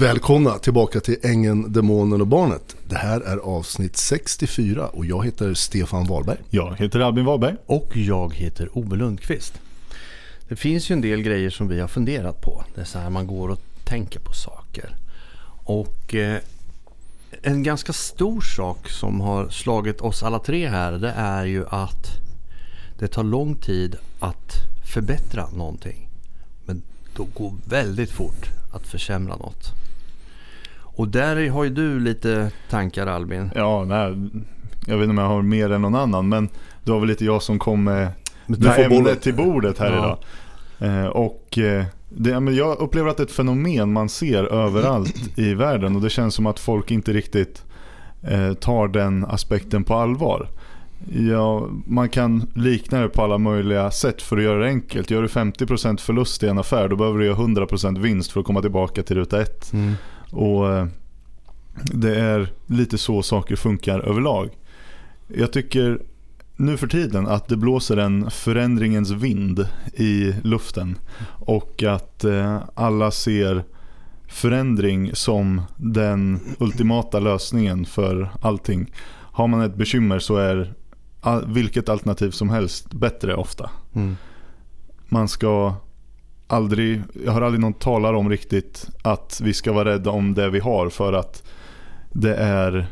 Välkomna tillbaka till Ängen, Demonen och Barnet. Det här är avsnitt 64 och jag heter Stefan Wahlberg. Jag heter Albin Wahlberg. Och jag heter Ove Lundqvist. Det finns ju en del grejer som vi har funderat på. Det är så här man går och tänker på saker. Och eh, en ganska stor sak som har slagit oss alla tre här det är ju att det tar lång tid att förbättra någonting. Men då går väldigt fort att försämra något. Och där har ju du lite tankar Albin. Ja, nej, jag vet inte om jag har mer än någon annan men det var väl lite jag som kom med det här ämnet till bordet här ja. idag. Eh, och eh, det, men jag upplever att det är ett fenomen man ser överallt i världen och det känns som att folk inte riktigt eh, tar den aspekten på allvar. Ja, man kan likna det på alla möjliga sätt för att göra det enkelt. Gör du 50% förlust i en affär då behöver du göra 100% vinst för att komma tillbaka till ruta 1. Mm. Och eh, det är lite så saker funkar överlag. Jag tycker nu för tiden att det blåser en förändringens vind i luften. Och att eh, alla ser förändring som den ultimata lösningen för allting. Har man ett bekymmer så är vilket alternativ som helst bättre ofta. Mm. Man ska aldrig, jag har aldrig någon talar om riktigt att vi ska vara rädda om det vi har för att det är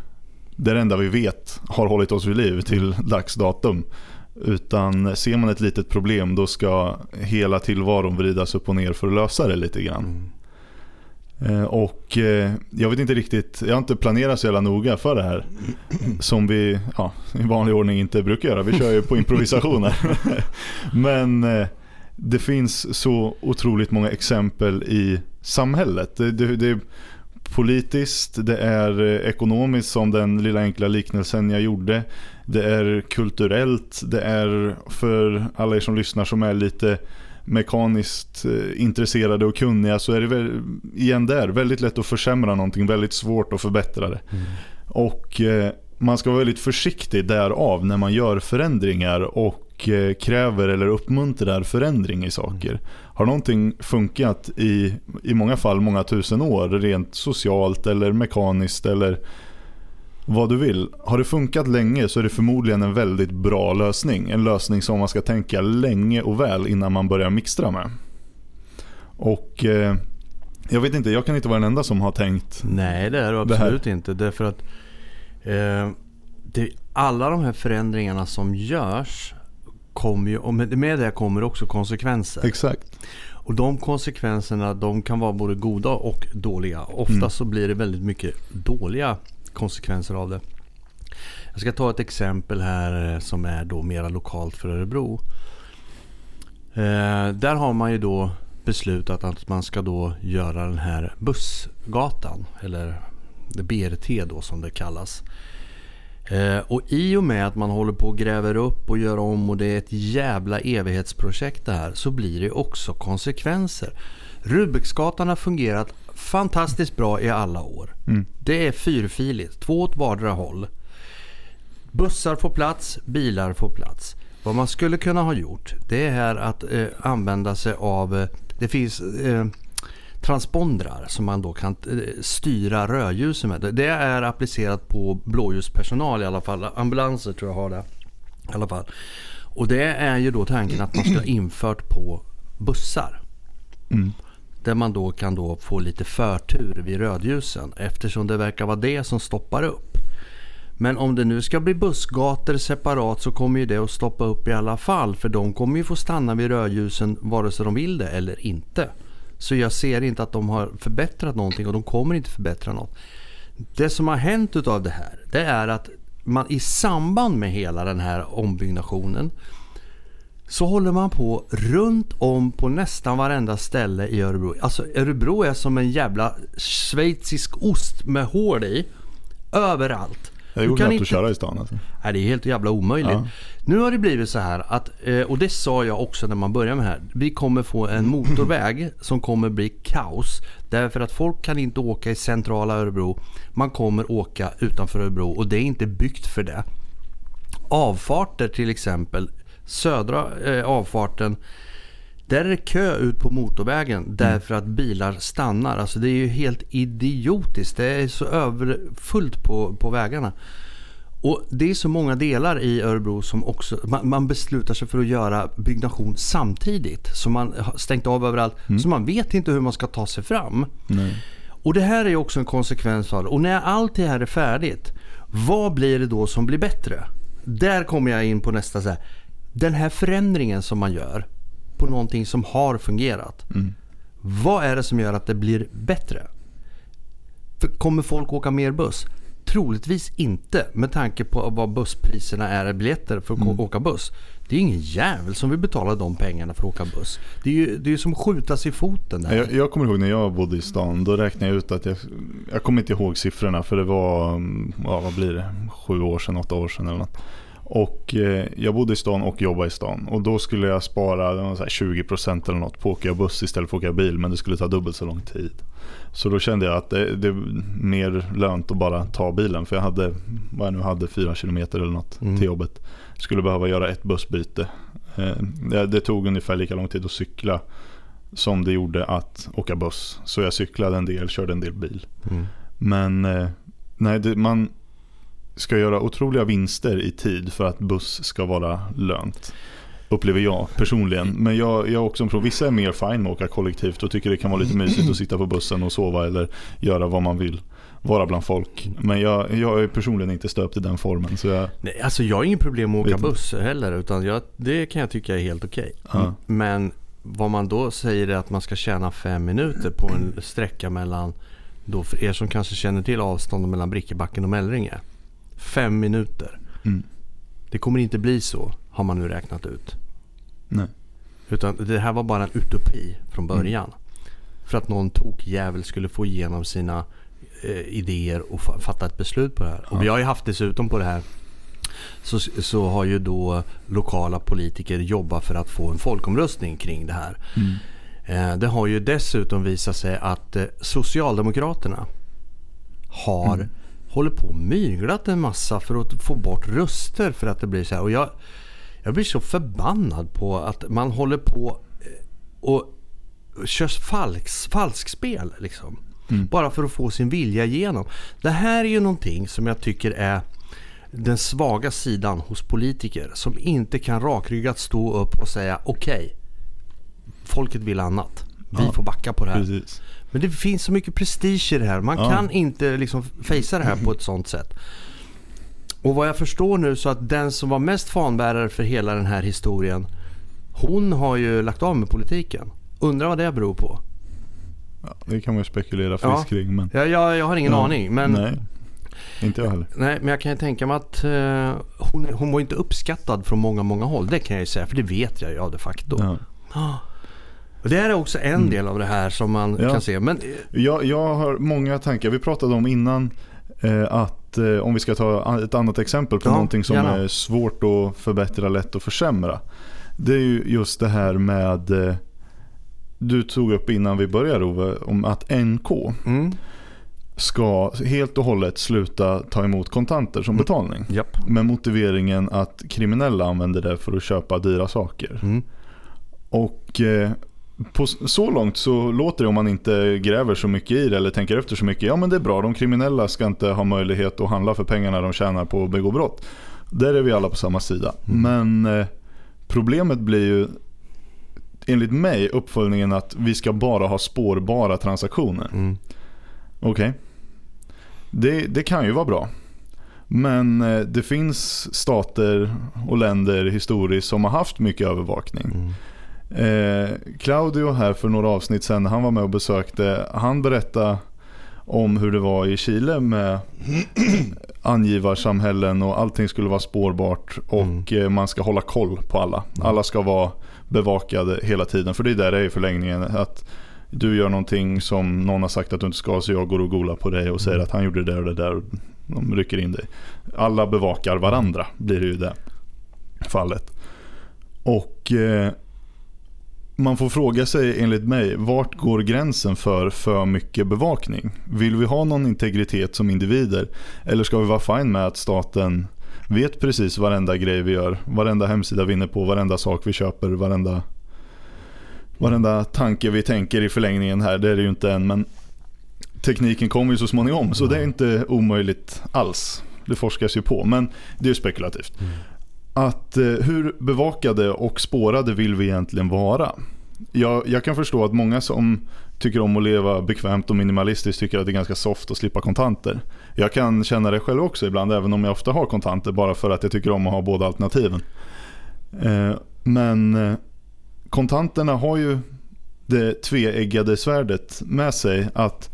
det enda vi vet har hållit oss vid liv till dags datum. Utan ser man ett litet problem då ska hela tillvaron vridas upp och ner för att lösa det lite grann. Mm. Eh, och eh, jag vet inte riktigt, jag har inte planerat så jävla noga för det här. Som vi ja, i vanlig ordning inte brukar göra. Vi kör ju på improvisationer. Men eh, det finns så otroligt många exempel i samhället. Det, det, det är politiskt, det är ekonomiskt som den lilla enkla liknelsen jag gjorde. Det är kulturellt, det är för alla er som lyssnar som är lite mekaniskt eh, intresserade och kunniga så är det väl, igen där väldigt lätt att försämra någonting, väldigt svårt att förbättra det. Mm. Och eh, man ska vara väldigt försiktig därav när man gör förändringar och eh, kräver eller uppmuntrar förändring i saker. Har någonting funkat i, i många fall många tusen år rent socialt eller mekaniskt eller vad du vill. Har det funkat länge så är det förmodligen en väldigt bra lösning. En lösning som man ska tänka länge och väl innan man börjar mixtra med. Och eh, jag vet inte, jag kan inte vara den enda som har tänkt Nej det är du absolut inte. Därför att eh, det, alla de här förändringarna som görs kommer ju, och med, det kommer också konsekvenser. Exakt. Och de konsekvenserna de kan vara både goda och dåliga. Ofta mm. så blir det väldigt mycket dåliga konsekvenser av det. Jag ska ta ett exempel här eh, som är då mera lokalt för Örebro. Eh, där har man ju då beslutat att man ska då göra den här bussgatan eller BRT då som det kallas. Eh, och i och med att man håller på och gräver upp och gör om och det är ett jävla evighetsprojekt det här så blir det också konsekvenser. Rubiksgatan har fungerat fantastiskt bra i alla år. Mm. Det är fyrfiligt, två åt vardera håll. Bussar får plats, bilar får plats. Vad man skulle kunna ha gjort det är att eh, använda sig av, eh, det finns eh, transpondrar som man då kan eh, styra rödljusen med. Det är applicerat på blåljuspersonal i alla fall. Ambulanser tror jag har det. I alla fall. Och det är ju då tanken att man ska infört på bussar. Mm. Där man då kan då få lite förtur vid rödljusen eftersom det verkar vara det som stoppar upp. Men om det nu ska bli bussgator separat så kommer ju det att stoppa upp i alla fall för de kommer ju få stanna vid rödljusen vare sig de vill det eller inte. Så jag ser inte att de har förbättrat någonting och de kommer inte förbättra något. Det som har hänt utav det här det är att man i samband med hela den här ombyggnationen så håller man på runt om på nästan varenda ställe i Örebro. Alltså Örebro är som en jävla schweizisk ost med hål i. Överallt. Det går knappt inte... att köra i stan alltså. Nej, det är helt jävla omöjligt. Ja. Nu har det blivit så här att, eh, och det sa jag också när man började med det här. Vi kommer få en motorväg som kommer bli kaos. Därför att folk kan inte åka i centrala Örebro. Man kommer åka utanför Örebro och det är inte byggt för det. Avfarter till exempel södra eh, avfarten Där är det kö ut på motorvägen mm. därför att bilar stannar. Alltså det är ju helt idiotiskt. Det är så överfullt på, på vägarna. Och det är så många delar i Örebro som också, man, man, beslutar sig för att göra byggnation samtidigt. Så man har stängt av överallt. Mm. Så man vet inte hur man ska ta sig fram. Nej. Och det här är också en konsekvens av det. Och när allt det här är färdigt, vad blir det då som blir bättre? Där kommer jag in på nästa så här. Den här förändringen som man gör på någonting som har fungerat. Mm. Vad är det som gör att det blir bättre? För kommer folk åka mer buss? Troligtvis inte med tanke på vad busspriserna är i biljetter för att mm. åka buss. Det är ingen jävel som vill betala de pengarna för att åka buss. Det är ju, det är som att skjuta sig i foten. Där. Jag, jag kommer ihåg när jag bodde i stan. Då räknade jag ut att jag, jag kommer inte ihåg siffrorna för det var, ja, vad blir det, sju år sedan, åtta år sedan eller något. Och eh, jag bodde i stan och jobbade i stan. Och då skulle jag spara det var så 20% eller något på att åka buss istället för att åka bil. Men det skulle ta dubbelt så lång tid. Så då kände jag att det, det är mer lönt att bara ta bilen. För jag hade, vad jag nu hade, fyra kilometer eller något mm. till jobbet. Skulle behöva göra ett bussbyte. Eh, det, det tog ungefär lika lång tid att cykla som det gjorde att åka buss. Så jag cyklade en del, körde en del bil. Mm. Men eh, nej, det, man ska göra otroliga vinster i tid för att buss ska vara lönt. Upplever jag personligen. Men jag, jag också en pro. Vissa är mer fine med att åka kollektivt och tycker det kan vara lite mysigt att sitta på bussen och sova eller göra vad man vill. Vara bland folk. Men jag, jag är personligen inte stöpt i den formen. Så jag, Nej, alltså jag har inget problem med att åka buss heller. Utan jag, det kan jag tycka är helt okej. Okay. Uh. Men vad man då säger är att man ska tjäna fem minuter på en sträcka mellan, då för er som kanske känner till avståndet mellan Brickebacken och Mellringe. Fem minuter. Mm. Det kommer inte bli så har man nu räknat ut. Nej. Utan det här var bara en utopi från mm. början. Mm. För att någon tokjävel skulle få igenom sina eh, idéer och fatta ett beslut på det här. Ja. Och vi har ju haft dessutom på det här så, så har ju då lokala politiker jobbat för att få en folkomröstning kring det här. Mm. Eh, det har ju dessutom visat sig att eh, Socialdemokraterna har mm. Håller på och myglat en massa för att få bort röster för att det blir så här. Och jag, jag blir så förbannad på att man håller på eh, och kör falks, falskspel. Liksom. Mm. Bara för att få sin vilja igenom. Det här är ju någonting som jag tycker är den svaga sidan hos politiker. Som inte kan rakryggat stå upp och säga okej, okay, folket vill annat. Vi ja, får backa på det här. Precis. Men det finns så mycket prestige i det här. Man ja. kan inte liksom fejsa det här på ett sånt sätt. Och vad jag förstår nu så att den som var mest fanbärare för hela den här historien hon har ju lagt av med politiken. Undrar vad det beror på? Ja, det kan man ju spekulera friskt ja. kring. Men... Ja, jag, jag har ingen ja. aning. Men... Nej, inte jag heller. Nej, men jag kan ju tänka mig att uh, hon, hon var inte uppskattad från många, många håll. Det kan jag ju säga, för det vet jag ju de facto. Ja. Det är också en mm. del av det här som man ja. kan se. Men... Jag, jag har många tankar. Vi pratade om innan eh, att eh, om vi ska ta ett annat exempel på ja, någonting som gärna. är svårt att förbättra, lätt att försämra. Det är ju just det här med, eh, du tog upp innan vi började Ove, om att NK mm. ska helt och hållet sluta ta emot kontanter som mm. betalning. Yep. Med motiveringen att kriminella använder det för att köpa dyra saker. Mm. Och eh, på så långt så låter det om man inte gräver så mycket i det eller tänker efter så mycket. Ja men det är bra, de kriminella ska inte ha möjlighet att handla för pengarna de tjänar på att begå brott. Där är vi alla på samma sida. Mm. Men eh, problemet blir ju enligt mig uppföljningen att vi ska bara ha spårbara transaktioner. Mm. Okej. Okay. Det, det kan ju vara bra. Men eh, det finns stater och länder historiskt som har haft mycket övervakning. Mm. Eh, Claudio här för några avsnitt sen, han var med och besökte, han berättade om hur det var i Chile med angivarsamhällen och allting skulle vara spårbart och mm. Eh, man ska hålla koll på alla. Mm. Alla ska vara bevakade hela tiden för det är där det är i förlängningen. Att du gör någonting som någon har sagt att du inte ska så jag går och golar på dig och säger mm. att han gjorde det där och det där och de rycker in dig. Alla bevakar varandra blir det ju det fallet. Och eh, man får fråga sig enligt mig, vart går gränsen för för mycket bevakning? Vill vi ha någon integritet som individer? Eller ska vi vara fine med att staten vet precis varenda grej vi gör, varenda hemsida vi är inne på, varenda sak vi köper, varenda varenda tanke vi tänker i förlängningen här. Det är det ju inte än men tekniken kommer ju så småningom så det är inte omöjligt alls. Det forskas ju på men det är ju spekulativt. Mm. Att eh, hur bevakade och spårade vill vi egentligen vara? Jag, jag kan förstå att många som tycker om att leva bekvämt och minimalistiskt tycker att det är ganska soft att slippa kontanter. Jag kan känna det själv också ibland även om jag ofta har kontanter bara för att jag tycker om att ha båda alternativen. Eh, men eh, kontanterna har ju det tveeggade svärdet med sig att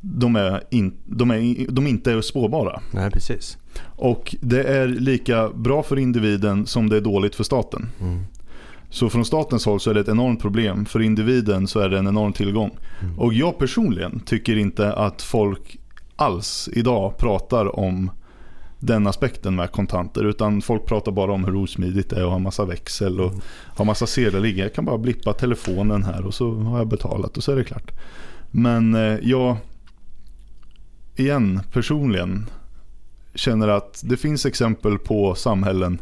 de, är in, de, är, de inte är spårbara. Nej, precis. Och det är lika bra för individen som det är dåligt för staten. Mm. Så från statens håll så är det ett enormt problem. För individen så är det en enorm tillgång. Mm. Och jag personligen tycker inte att folk alls idag pratar om den aspekten med kontanter. Utan folk pratar bara om hur osmidigt det är att ha massa växel och mm. ha massa sedlar ligga. Jag kan bara blippa telefonen här och så har jag betalat och så är det klart. Men eh, jag, igen personligen, känner att det finns exempel på samhällen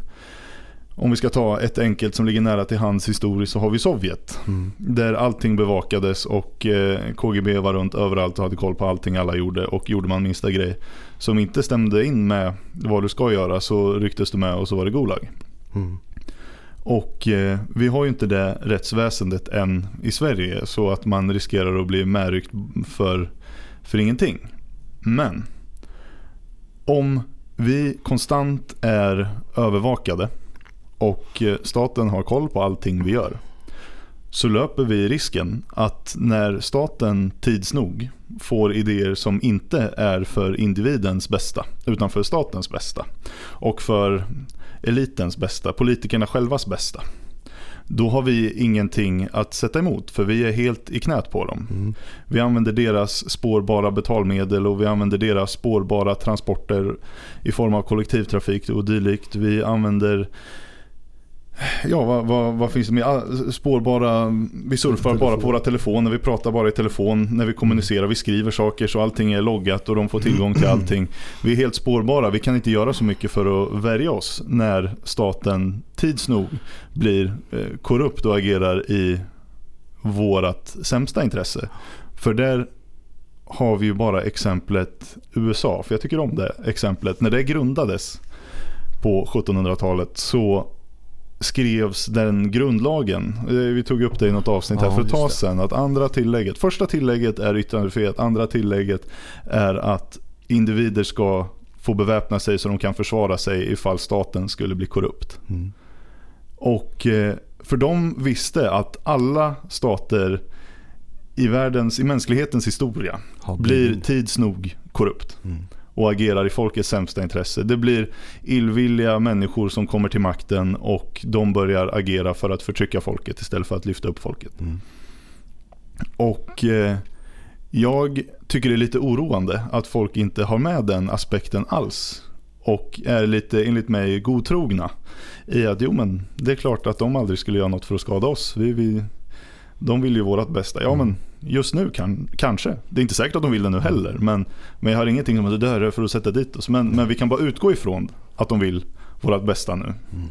om vi ska ta ett enkelt som ligger nära till hands historiskt så har vi Sovjet. Mm. Där allting bevakades och eh, KGB var runt överallt och hade koll på allting alla gjorde. Och gjorde man minsta grej som inte stämde in med vad du ska göra så rycktes du med och så var det Gulag. Mm. Och eh, vi har ju inte det rättsväsendet än i Sverige så att man riskerar att bli medryckt för, för ingenting. Men om vi konstant är övervakade och eh, staten har koll på allting vi gör så löper vi risken att när staten tids nog får idéer som inte är för individens bästa utan för statens bästa och för elitens bästa, politikerna självas bästa då har vi ingenting att sätta emot för vi är helt i knät på dem. Mm. Vi använder deras spårbara betalmedel och vi använder deras spårbara transporter i form av kollektivtrafik och dylikt. Vi använder Ja, vad, vad, vad, finns det? Ah, spårbara, vi surfar bara på våra telefoner, vi pratar bara i telefon när vi kommunicerar, vi skriver saker så allting är loggat och de får tillgång till allting. Vi är helt spårbara, vi kan inte göra så mycket för att värja oss när staten tids nog blir eh, korrupt och agerar i vårat sämsta intresse. För där har vi ju bara exemplet USA, för jag tycker om det exemplet. När det grundades på 1700-talet så skrevs den grundlagen. Eh, vi tog upp det i något avsnitt här ja, för ett tag sedan. Att andra tillägget, första tillägget är yttrandefrihet. Andra tillägget är att individer ska få beväpna sig så de kan försvara sig ifall staten skulle bli korrupt. Mm. Och eh, för de visste att alla stater i världens, i mänsklighetens historia blir tids nog korrupt. Mm och agerar i folkets sämsta intresse. Det blir illvilliga människor som kommer till makten och de börjar agera för att förtrycka folket istället för att lyfta upp folket. Mm. Och eh, jag tycker det är lite oroande att folk inte har med den aspekten alls. Och är lite, enligt mig, godtrogna i att jo men det är klart att de aldrig skulle göra något för att skada oss. Vi, vi, de vill ju vårt bästa. Ja men just nu kan, kanske. Det är inte säkert att de vill det nu heller. Men, men jag har ingenting om att det där är för att sätta dit oss. Men, men vi kan bara utgå ifrån att de vill vårt bästa nu. Mm.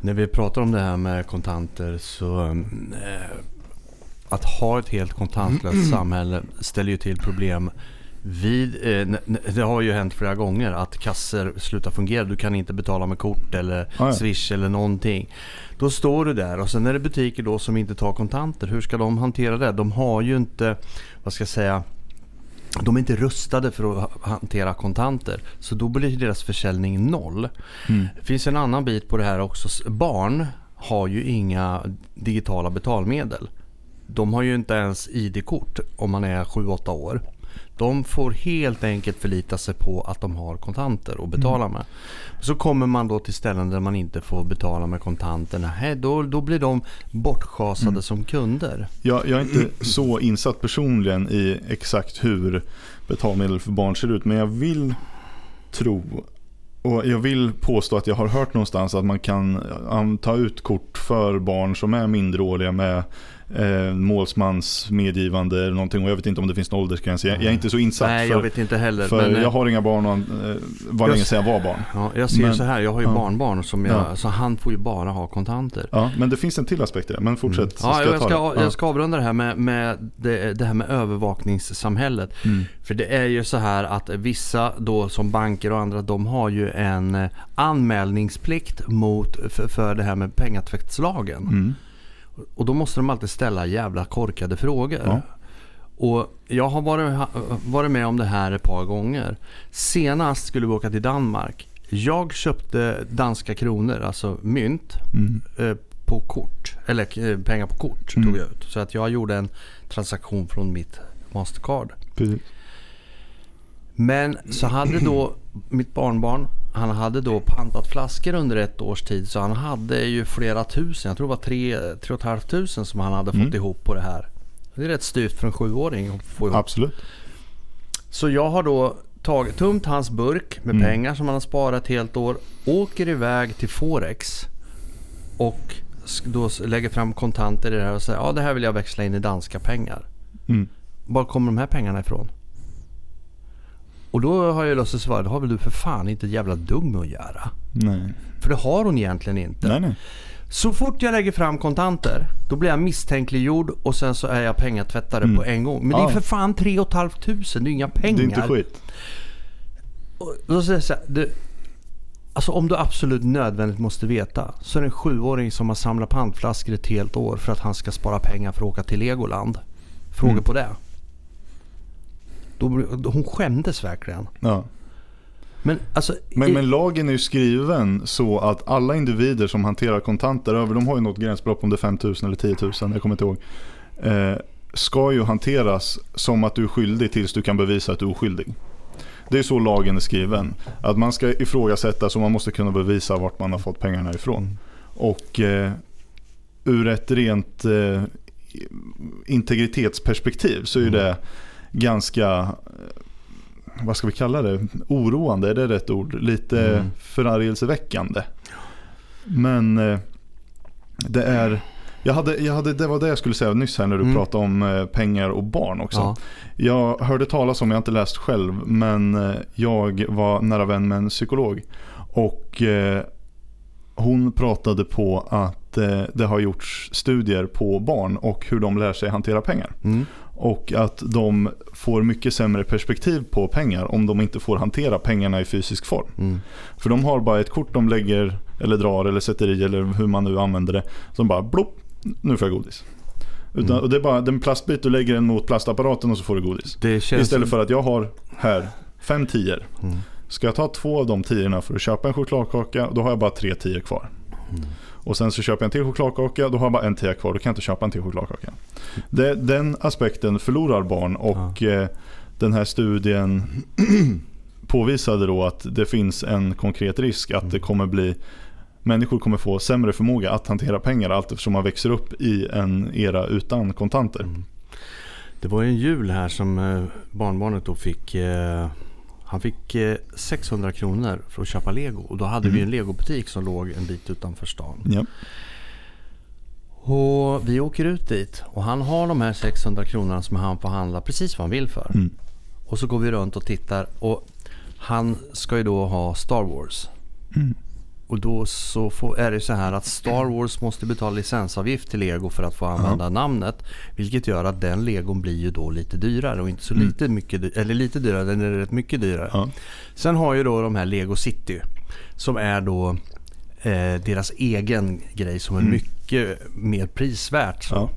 När vi pratar om det här med kontanter så eh, att ha ett helt kontantlöst mm. samhälle ställer ju till problem vid, eh, det har ju hänt flera gånger att kasser slutar fungera. Du kan inte betala med kort eller ah, ja. swish eller någonting. Då står du där och sen är det butiker då som inte tar kontanter. Hur ska de hantera det? De har ju inte, vad ska jag säga, de är inte rustade för att hantera kontanter. Så då blir deras försäljning noll. Mm. Det finns en annan bit på det här också. Barn har ju inga digitala betalmedel. De har ju inte ens ID-kort om man är 7-8 år. De får helt enkelt förlita sig på att de har kontanter att betala mm. med. Så kommer man då till ställen där man inte får betala med kontanterna. då, då blir de bortschasade mm. som kunder. Jag, jag är inte så insatt personligen i exakt hur betalmedel för barn ser ut. Men jag vill tro och jag vill påstå att jag har hört någonstans att man kan ta ut kort för barn som är mindreåriga med eh, målsmans medgivande eller någonting. Och jag vet inte om det finns någon åldersgräns. Jag, jag är inte så insatt. Nej, för, jag vet inte heller. För men, jag har inga barn och eh, var länge sedan jag var barn. Ja, jag ser men, så här, jag har ju ja. barnbarn som jag, Ja. så han får ju bara ha kontanter. Ja, men det finns en till aspekt i det. Men fortsätt. så Ja, ska jag, jag ska, det. jag ska avrunda det här med, med det, det här med övervakningssamhället. Mm. För det är ju så här att vissa då som banker och andra de har ju en eh, anmälningsplikt mot, för, för det här med pengatvättslagen. Mm. Och då måste de alltid ställa jävla korkade frågor. Ja. Och jag har varit, ha- varit med om det här ett par gånger. Senast skulle vi åka till Danmark. Jag köpte danska kronor, alltså mynt, Mm. eh, på kort. Eller eh, pengar på kort Mm. tog jag ut. Så att jag gjorde en transaktion från mitt Mastercard. Precis. Men så hade då mitt barnbarn, han hade då pantat flaskor under ett års tid. Så han hade ju flera tusen, jag tror det var tre, tre och ett halvt tusen som han hade fått Mm. ihop på det här. Det är rätt styvt för en sjuåring att få ihop. Absolut. Så jag har då tagit, tömt hans burk med Mm. pengar som han har sparat ett helt år. Åker iväg till Forex. Och då lägger fram kontanter i det här och säger ja det här vill jag växla in i danska pengar. Mm. Var kommer de här pengarna ifrån? Och då har jag lust att svara, det har väl du för fan inte ett jävla dugg med att göra. Nej. För det har hon egentligen inte. nej, nej. Så fort jag lägger fram kontanter, då blir jag misstänkliggjord och sen så är jag pengatvättare Mm. på en gång. Men det är Ja. för fan 3 500, det är inga pengar. Det är inte skit. Och då säger jag så här, du, alltså om du absolut nödvändigt måste veta så är det en sjuåring som har samlat pantflaskor ett helt år för att han ska spara pengar för att åka till Legoland. Fråga Mm. på det. Då, hon skämdes verkligen. Ja. Men alltså... Men, men lagen är ju skriven så att alla individer som hanterar kontanter över, de har ju något gränsbelopp om det är 5 000 eller 10 000, jag kommer inte ihåg. Eh, ska ju hanteras som att du är skyldig tills du kan bevisa att du är oskyldig. Det är så lagen är skriven. Att man ska ifrågasätta så man måste kunna bevisa vart man har fått pengarna ifrån. Och eh, ur ett rent eh, integritetsperspektiv så är Mm. det ganska eh, vad ska vi kalla det? Oroande, är det rätt ord? Lite Mm. förargelseväckande. Men eh, det är jag hade, jag hade, det var det jag skulle säga nyss här när du Mm. pratade om eh, pengar och barn också. ja. Jag hörde talas om, jag har inte läst själv, men jag var nära vän med en psykolog. Och hon pratade på att det har gjorts studier på barn och hur de lär sig hantera pengar. Mm. Och att de får mycket sämre perspektiv på pengar om de inte får hantera pengarna i fysisk form. Mm. För de har bara ett kort de lägger eller drar eller sätter i eller hur man nu använder det. Som bara blopp, nu får jag godis. Utan, Mm. Och det är bara en plastbit du lägger den mot plastapparaten och så får du godis. Istället för att jag har här fem tior. Mm. Ska jag ta två av de tiorna för att köpa en chokladkaka, då har jag bara tre tior kvar. Mm. Och sen så köper jag en till chokladkaka, då har jag bara en tia kvar. Då kan jag inte köpa en till chokladkaka. Det, den aspekten förlorar barn och eh, den här studien påvisade då att det finns en konkret risk att det kommer bli Människor kommer få sämre förmåga att hantera pengar allt eftersom man växer upp i en era utan kontanter. Mm. Det var en jul här som eh, barnbarnet då fick eh, Han fick eh, 600 kronor för att köpa lego och då hade Mm. vi en legobutik som låg en bit utanför stan. Ja. Och vi åker ut dit och han har de här 600 kronorna som han får handla precis vad han vill för. Mm. Och så går vi runt och tittar och han ska ju då ha Star Wars. Mm. Och då så får, är det så här att Star Wars måste betala licensavgift till Lego för att få använda namnet. Vilket gör att den Legon blir ju då lite dyrare och inte så Mm. lite mycket eller lite dyrare, den är rätt mycket dyrare. Ja. Sen har ju då de här Lego City som är då eh, deras egen grej som är Mm. mycket mer prisvärt. Så. Ja.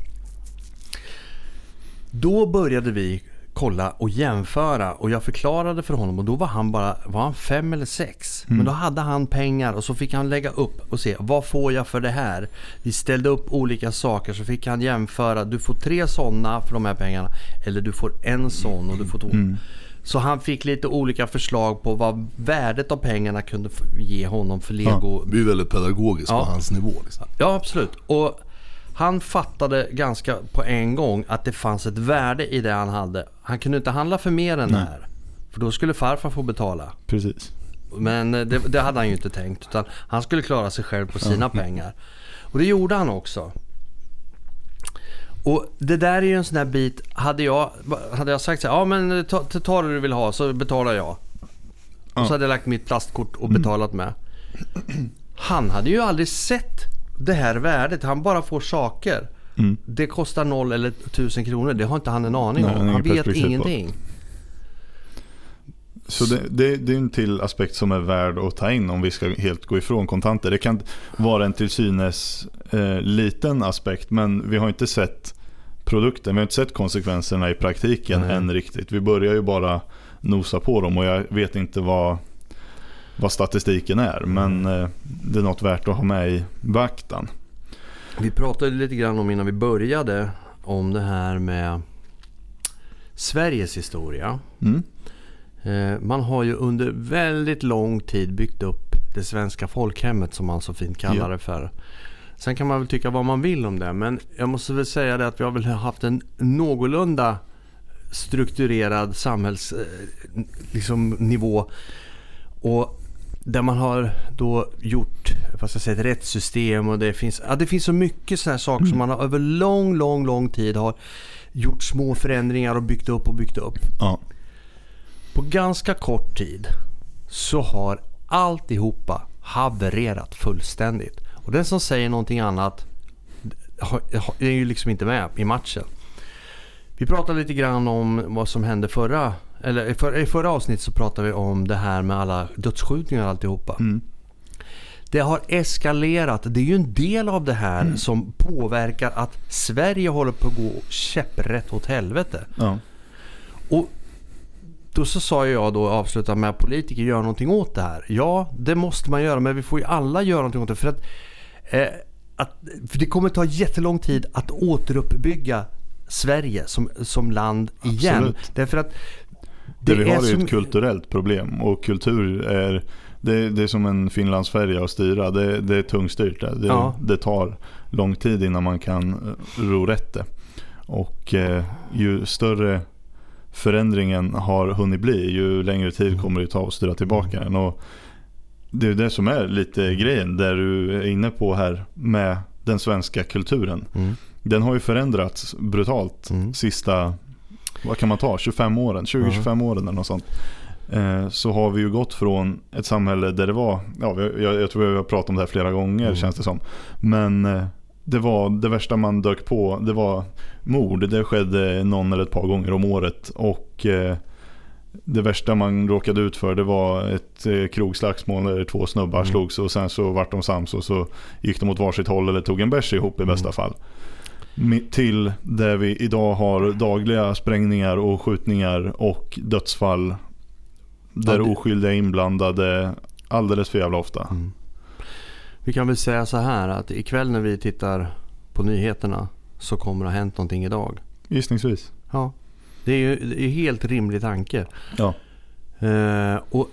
Då började vi kolla och jämföra och jag förklarade för honom och då var han bara var han fem eller sex. Mm. Men då hade han pengar och så fick han lägga upp och se vad får jag för det här. Vi ställde upp olika saker så fick han jämföra. Du får tre sådana för de här pengarna eller du får en sån och du får två. Mm. Så han fick lite olika förslag på vad värdet av pengarna kunde ge honom för lego. Det blir väldigt pedagogiskt Ja. på hans nivå. Liksom. Ja, absolut. Och han fattade ganska på en gång att det fanns ett värde i det han hade. Han kunde inte handla för mer än det här. För då skulle farfar få betala. Precis. Men eh, det, det hade han ju inte tänkt. Utan han skulle klara sig själv på sina pengar. Och det gjorde han också. Och det där är ju en sån där bit. Hade jag, hade jag sagt så här, ja men ta, ta det du vill ha så betalar jag. Ja. Och så hade jag lagt mitt plastkort och betalat med. Han hade ju aldrig sett det här värdet. Han bara får saker. Mm. Det kostar noll eller tusen kronor. Det har inte han en aning Nej, om. Han vet ingenting. På. Så det, det, det, är en till aspekt som är värd att ta in om vi ska helt gå ifrån kontanter. Det kan vara en till synes eh, liten aspekt men vi har inte sett produkten, vi har inte sett konsekvenserna i praktiken Nej. än riktigt. Vi börjar ju bara nosa på dem och jag vet inte vad, vad statistiken är men eh, det är något värt att ha med i beaktan. Vi pratade lite grann om innan vi började om det här med Sveriges historia. Mm. Eh, man har ju under väldigt lång tid byggt upp det svenska folkhemmet som man så fint kallar det för. Sen kan man väl tycka vad man vill om det men jag måste väl säga det att vi har väl haft en någorlunda strukturerad samhällsnivå. Eh, liksom, och där man har då gjort vad ska jag säga, ett rättssystem och det finns, ja, det finns så mycket sådana saker mm. som man har över lång, lång, lång tid har gjort små förändringar och byggt upp och byggt upp. Ja. På ganska kort tid så har alltihopa havererat fullständigt. Och den som säger någonting annat är ju liksom inte med i matchen. Vi pratade lite grann om vad som hände förra, eller i förra, i förra avsnittet så pratade vi om det här med alla dödsskjutningar och alltihopa. Mm. Det har eskalerat. Det är ju en del av det här mm. som påverkar att Sverige håller på att gå käpprätt åt helvete. Ja. Och då så sa jag då avsluta med att politiker gör någonting åt det här. Ja, det måste man göra men vi får ju alla göra någonting åt det. För att, eh, att för det kommer ta jättelång tid att återuppbygga Sverige som, som land igen. Absolut. Därför att det, det vi har är som... ett kulturellt problem och kultur är det, det är som en Finlandsfärja att styra. Det, det är tungstyrt. Det, ja. det tar lång tid innan man kan ro rätt det. Och eh, ju större förändringen har hunnit bli, ju längre tid kommer det ta att styra tillbaka den. Och det är det som är lite grejen, där du är inne på här med den svenska kulturen. Mm. Den har ju förändrats brutalt mm. sista, vad kan man ta, 25 åren, 20-25 mm. åren eller något sånt. Eh, så har vi ju gått från ett samhälle där det var, ja, jag, jag tror vi har pratat om det här flera gånger mm. känns det som. Men eh, det var det värsta man dök på, det var mord. Det skedde någon eller ett par gånger om året. Och eh, det värsta man råkade ut för det var ett krogslagsmål där två snubbar mm. slogs och sen så vart de sams och så gick de åt varsitt håll eller tog en bärs ihop i bästa mm. fall. Till där vi idag har dagliga sprängningar och skjutningar och dödsfall. Där ja, det... oskyldiga är inblandade alldeles för jävla ofta. Mm. Vi kan väl säga så här att ikväll när vi tittar på nyheterna så kommer det ha hänt någonting idag. Gissningsvis. Ja. Det är ju det är helt rimlig tanke. Ja. Eh, och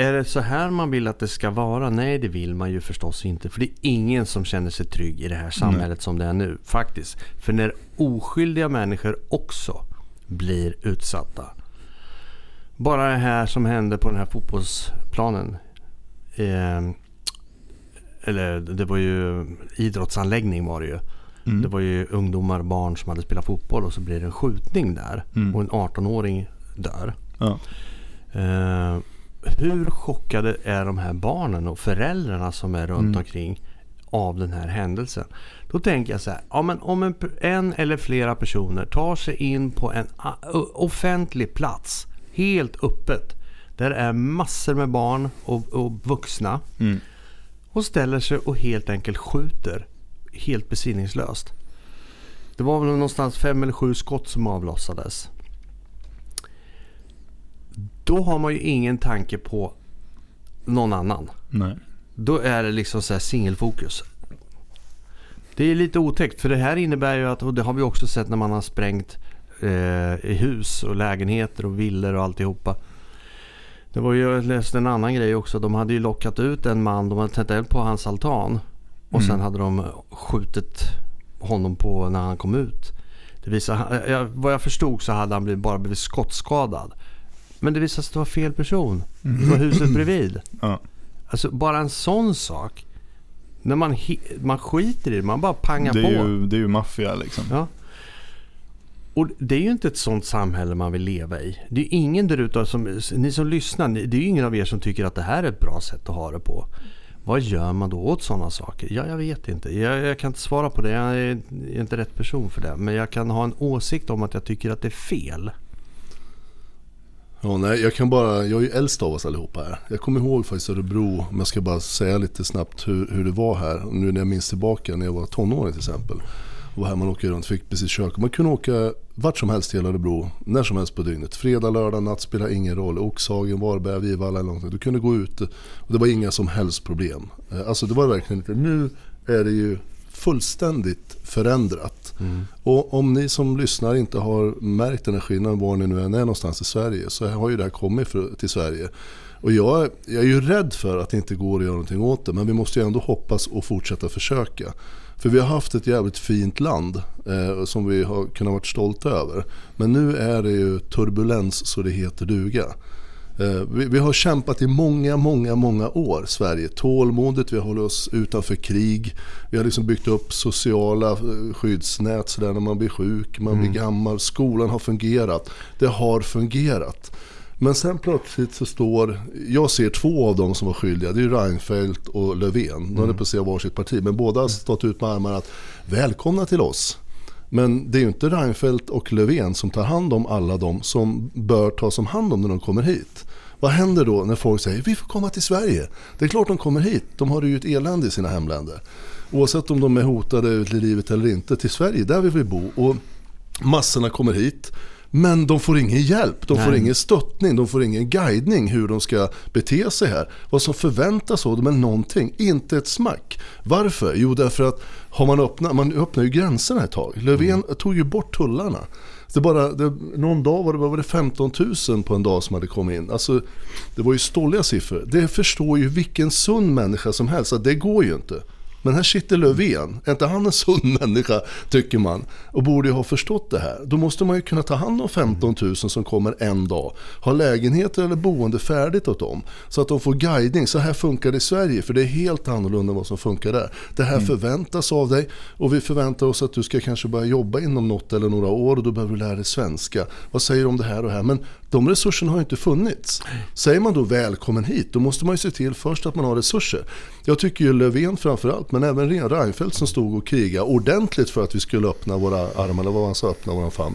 är det så här man vill att det ska vara? Nej, det vill man ju förstås inte. För det är ingen som känner sig trygg i det här samhället Nej. som det är nu. Faktiskt. För när oskyldiga människor också blir utsatta. Bara det här som hände på den här fotbollsplanen. Eh, eller det var ju idrottsanläggning var det ju. Mm. Det var ju ungdomar, barn som hade spelat fotboll och så blir det en skjutning där. Mm. Och en 18-åring dör. Ja. Uh, hur chockade är de här barnen och föräldrarna som är runt mm. omkring av den här händelsen? Då tänker jag så här, ja, men om en, en eller flera personer tar sig in på en offentlig plats helt öppet. Där det är massor med barn och, och vuxna. Mm och ställer sig och helt enkelt skjuter helt besinningslöst. Det var väl någonstans fem eller sju skott som avlossades. Då har man ju ingen tanke på någon annan. Nej. Då är det liksom så här singelfokus. Det är lite otäckt för det här innebär ju att, och det har vi också sett när man har sprängt eh, i hus och lägenheter och villor och alltihopa. Det var ju, jag läste en annan grej också. De hade ju lockat ut en man. De hade tänt eld på hans altan. Och mm. sen hade de skjutit honom på när han kom ut. Det visade, jag, vad jag förstod så hade han blivit, bara blivit skottskadad. Men det visade sig att det var fel person. Det var huset bredvid. Ja. Alltså bara en sån sak. När man, man skiter i det, man bara pangar det på. Ju, det är ju maffia liksom. Ja. Och det är ju inte ett sånt samhälle man vill leva i. Det är ingen där som, ni som lyssnar, det är ju ingen av er som tycker att det här är ett bra sätt att ha det på. Vad gör man då åt sådana saker? Ja, jag vet inte. Jag, jag, kan inte svara på det. Jag är inte rätt person för det. Men jag kan ha en åsikt om att jag tycker att det är fel. Ja, nej, jag kan bara, jag är ju äldst av oss allihopa här. Jag kommer ihåg faktiskt Örebro, om jag ska bara säga lite snabbt hur, hur det var här. Nu när jag minns tillbaka när jag var tonåring till exempel. Och här man åker runt, fick precis kök. Man kunde åka vart som helst i hela Örebro, när som helst på dygnet. Fredag, lördag, natt spelar ingen roll. Oxhagen, Varberg, Vivalla eller någonting. Du kunde gå ut och det var inga som helst problem. Eh, alltså det var verkligen inte, nu är det ju fullständigt förändrat. Mm. Och om ni som lyssnar inte har märkt den här skillnaden var ni nu än är någonstans i Sverige så har ju det här kommit för, till Sverige. Och jag, jag är ju rädd för att det inte går att göra någonting åt det men vi måste ju ändå hoppas och fortsätta försöka. För vi har haft ett jävligt fint land eh, som vi har kunnat vara stolta över. Men nu är det ju turbulens så det heter duga. Eh, vi, vi, har kämpat i många, många, många år, Sverige. Tålmodigt, vi har hållit oss utanför krig. Vi har liksom byggt upp sociala eh, skyddsnät så där när man blir sjuk, man mm. blir gammal. Skolan har fungerat. Det har fungerat. Men sen plötsligt så står, jag ser två av dem som var skyldiga, det är Reinfeldt och Löfven. De mm. representerar varsitt parti, men båda har stått ut med armarna att välkomna till oss. Men det är ju inte Reinfeldt och Löfven som tar hand om alla de som bör tas om hand om när de kommer hit. Vad händer då när folk säger vi får komma till Sverige? Det är klart de kommer hit, de har det ju ett elände i sina hemländer. Oavsett om de är hotade ut i livet eller inte, till Sverige, där vill vi bo. Och massorna kommer hit. Men de får ingen hjälp, de Nej. får ingen stöttning, de får ingen guidning hur de ska bete sig här. Vad som förväntas av dem är någonting, inte ett smack. Varför? Jo, därför att har man öppnat, man öppnar ju gränserna ett tag. Löfven mm. tog ju bort tullarna. Det bara, det, någon dag var det, var det 15 000 på en dag som hade kommit in. Alltså, det var ju ståliga siffror. Det förstår ju vilken sund människa som helst att det går ju inte. Men här sitter Löfven, är inte han en sund människa tycker man? Och borde ju ha förstått det här. Då måste man ju kunna ta hand om 15 000 som kommer en dag. Ha lägenheter eller boende färdigt åt dem. Så att de får guidning. Så här funkar det i Sverige. För det är helt annorlunda än vad som funkar där. Det här mm. förväntas av dig. Och vi förväntar oss att du ska kanske börja jobba inom något eller några år. Och då behöver du lära dig svenska. Vad säger du om det här och det här? Men de resurserna har inte funnits. Säger man då välkommen hit, då måste man ju se till först att man har resurser. Jag tycker ju Löfven framförallt, men även Reinfeldt som stod och krigade ordentligt för att vi skulle öppna våra armar, eller vad man sa, öppna våran famn.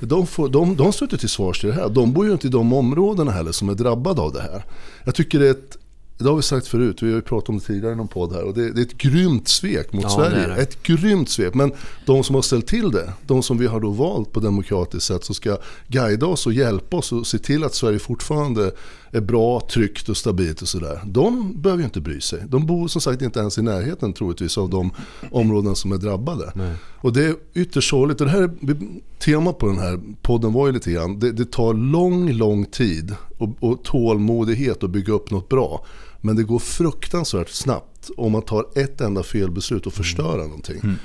De, får, de, de står inte till svars till det här. De bor ju inte i de områdena heller som är drabbade av det här. Jag tycker det är ett det har vi sagt förut, vi har ju pratat om det tidigare i någon podd här. Och det, det är ett grymt svek mot ja, Sverige. Det det. Ett grymt svek. Men de som har ställt till det, de som vi har då valt på demokratiskt sätt som ska guida oss och hjälpa oss och se till att Sverige fortfarande är bra, tryggt och stabilt och sådär. De behöver ju inte bry sig. De bor som sagt inte ens i närheten troligtvis av de områden som är drabbade. Nej. Och det är ytterst sorgligt. Och det här temat på den här podden var ju lite grann, det, det tar lång, lång tid och, och tålmodighet att bygga upp något bra. Men det går fruktansvärt snabbt om man tar ett enda felbeslut och förstör mm. någonting. Mm.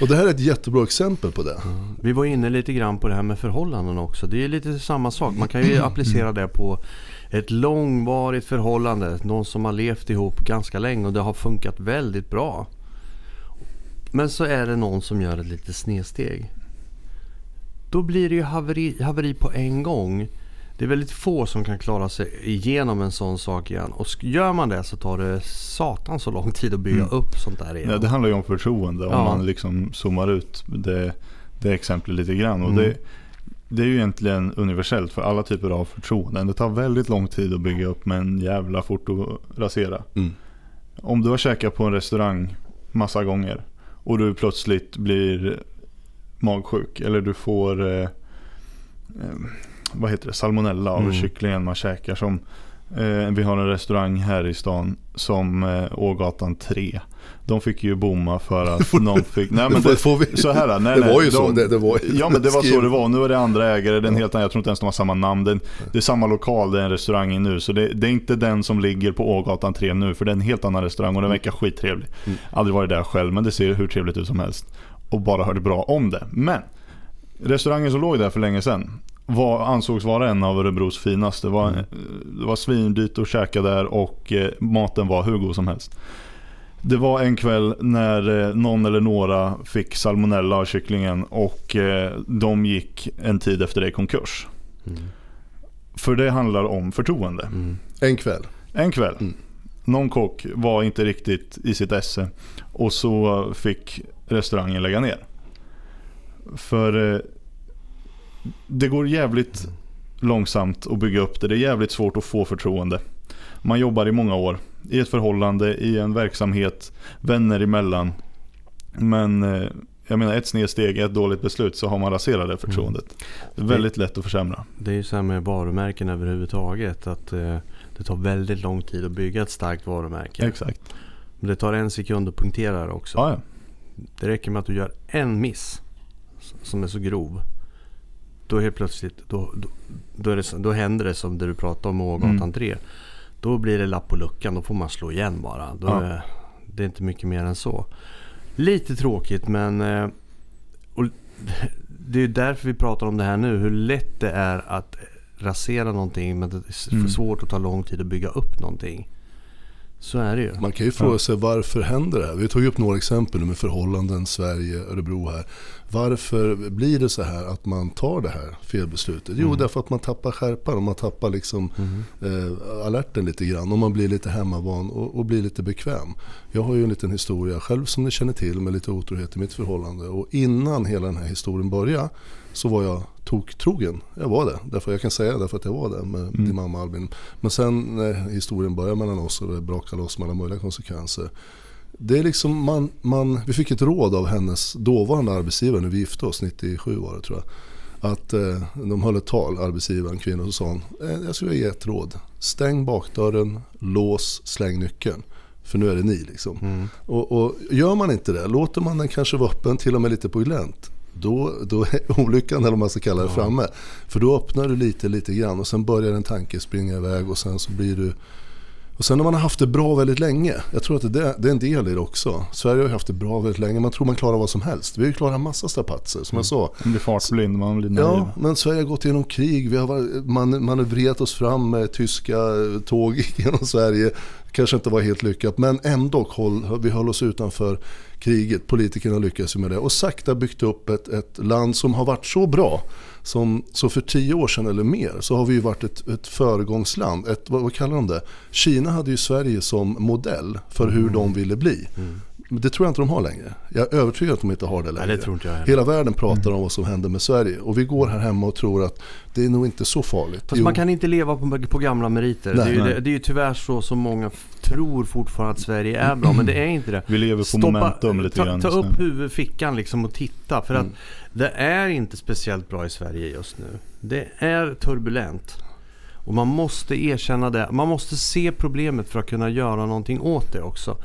Och det här är ett jättebra exempel på det. Mm. Vi var inne lite grann på det här med förhållanden också. Det är lite samma sak. Man kan ju mm. applicera det på ett långvarigt förhållande. Någon som har levt ihop ganska länge och det har funkat väldigt bra. Men så är det någon som gör ett litet snedsteg. Då blir det ju haveri, haveri på en gång. Det är väldigt få som kan klara sig igenom en sån sak igen. Och gör man det så tar det satan så lång tid att bygga mm. upp sånt där igen. Ja, det handlar ju om förtroende. Om ja. man liksom zoomar ut det, det exemplet lite grann. Och mm. det, det är ju egentligen universellt för alla typer av förtroenden. Det tar väldigt lång tid att bygga upp men jävla fort att rasera. Mm. Om du har käkat på en restaurang massa gånger och du plötsligt blir magsjuk eller du får eh, eh, vad heter det, salmonella av mm. kycklingen man käkar. Som, eh, vi har en restaurang här i stan som eh, Ågatan 3. De fick ju bomma för att någon fick... Nej men det, får vi, så här, nej, det var ju de, så. Det, det var, ja men det var så det var. Nu är det andra ägare. Den helt, jag tror inte ens de har samma namn. Det, det är samma lokal, det är en restaurang nu. Så det, det, är inte den som ligger på Ågatan 3 nu. För det är en helt annan restaurang och den verkar skittrevlig. Mm. Aldrig varit där själv men det ser hur trevligt ut som helst. Och bara hörde bra om det. Men restaurangen som låg där för länge sedan var, ansågs vara en av Örebros finaste. Det var, mm. det var svindyrt att käka där och eh, maten var hur god som helst. Det var en kväll när eh, någon eller några fick salmonella av kycklingen och eh, de gick en tid efter det i konkurs. Mm. För det handlar om förtroende. Mm. En kväll? En kväll. Mm. Någon kock var inte riktigt i sitt esse och så fick restaurangen lägga ner. För eh, det går jävligt mm. långsamt att bygga upp det. Det är jävligt svårt att få förtroende. Man jobbar i många år i ett förhållande, i en verksamhet, vänner emellan. Men eh, jag menar ett snedsteg, ett dåligt beslut så har man raserat det förtroendet. Mm. Det är väldigt lätt att försämra. Det är ju så här med varumärken överhuvudtaget. Att eh, det tar väldigt lång tid att bygga ett starkt varumärke. Exakt. Men det tar en sekund att punktera det också. Ja, ja. Det räcker med att du gör en miss som är så grov. Då helt plötsligt, då, då, då, det, då händer det som det du pratade om Ågatan mm. 3. Då blir det lapp på luckan, då får man slå igen bara. Då ja. är, det är inte mycket mer än så. Lite tråkigt men eh, och det är därför vi pratar om det här nu. Hur lätt det är att rasera någonting men det är för mm. svårt att ta lång tid att bygga upp någonting. Så är det ju. Man kan ju fråga sig varför händer det här? Vi tog upp några exempel med förhållanden Sverige, Örebro här. Varför blir det så här att man tar det här felbeslutet? Jo, mm. därför att man tappar skärpan och man tappar liksom mm. eh, alerten lite grann. Och man blir lite hemmavan och, och, blir lite bekväm. Jag har ju en liten historia själv som ni känner till med lite otrohet i mitt förhållande. Och innan hela den här historien började så var jag toktrogen. Jag var det. Därför jag kan säga det därför att jag var det med mm. din mamma Albin. Men sen när historien började mellan oss och det brakade loss med alla möjliga konsekvenser. Det är liksom man, man, vi fick ett råd av hennes dåvarande arbetsgivare när vi gifte oss, 97 var det tror jag. Att eh, de höll ett tal, arbetsgivaren, kvinnan, och så sa hon, eh, jag skulle ge ett råd. Stäng bakdörren, lås, släng nyckeln. För nu är det ni liksom. Mm. Och, och, gör man inte det, låter man den kanske vara öppen till och med lite på glänt då, då är olyckan, eller vad man ska kalla det, ja. framme. För då öppnar du lite, lite grann och sen börjar en tanke springa iväg och sen så blir du och sen när man har haft det bra väldigt länge, jag tror att det, det är en del i det också. Sverige har haft det bra väldigt länge, man tror man klarar vad som helst. Vi har ju klarat massa strapatser som mm. jag sa. Man blir fartblind, man blir naiv. Ja, men Sverige har gått igenom krig, vi har man, manövrerat oss fram med tyska tåg genom Sverige. Kanske inte var helt lyckat, men ändå håll, vi höll oss utanför kriget. Politikerna lyckades med det och sakta byggt upp ett, ett land som har varit så bra som, så för tio år sedan eller mer så har vi ju varit ett, ett föregångsland. Ett, vad, vad kallar de det? Kina hade ju Sverige som modell för hur mm. de ville bli. Mm. Det tror jag inte de har längre. Jag är övertygad att de inte har det längre. Nej, det tror inte jag Hela världen pratar mm. om vad som händer med Sverige. Och vi går här hemma och tror att det är nog inte så farligt. Fast jo. man kan inte leva på, på gamla meriter. Nej, det, är ju, det, det, är ju tyvärr så som många tror fortfarande att Sverige är bra. Men det är inte det. Vi lever på Stoppa, momentum lite grann. Ta, ta upp huvudfickan liksom och titta. För mm. att det är inte speciellt bra i Sverige just nu. Det är turbulent. Och man måste erkänna det. Man måste se problemet för att kunna göra någonting åt det också.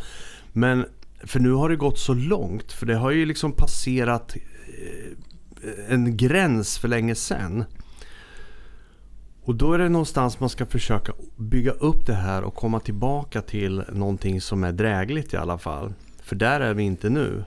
Men för nu har det gått så långt. För det har ju liksom passerat eh, en gräns för länge sedan. Och då är det någonstans man ska försöka bygga upp det här och komma tillbaka till någonting som är drägligt i alla fall. För där är vi inte nu.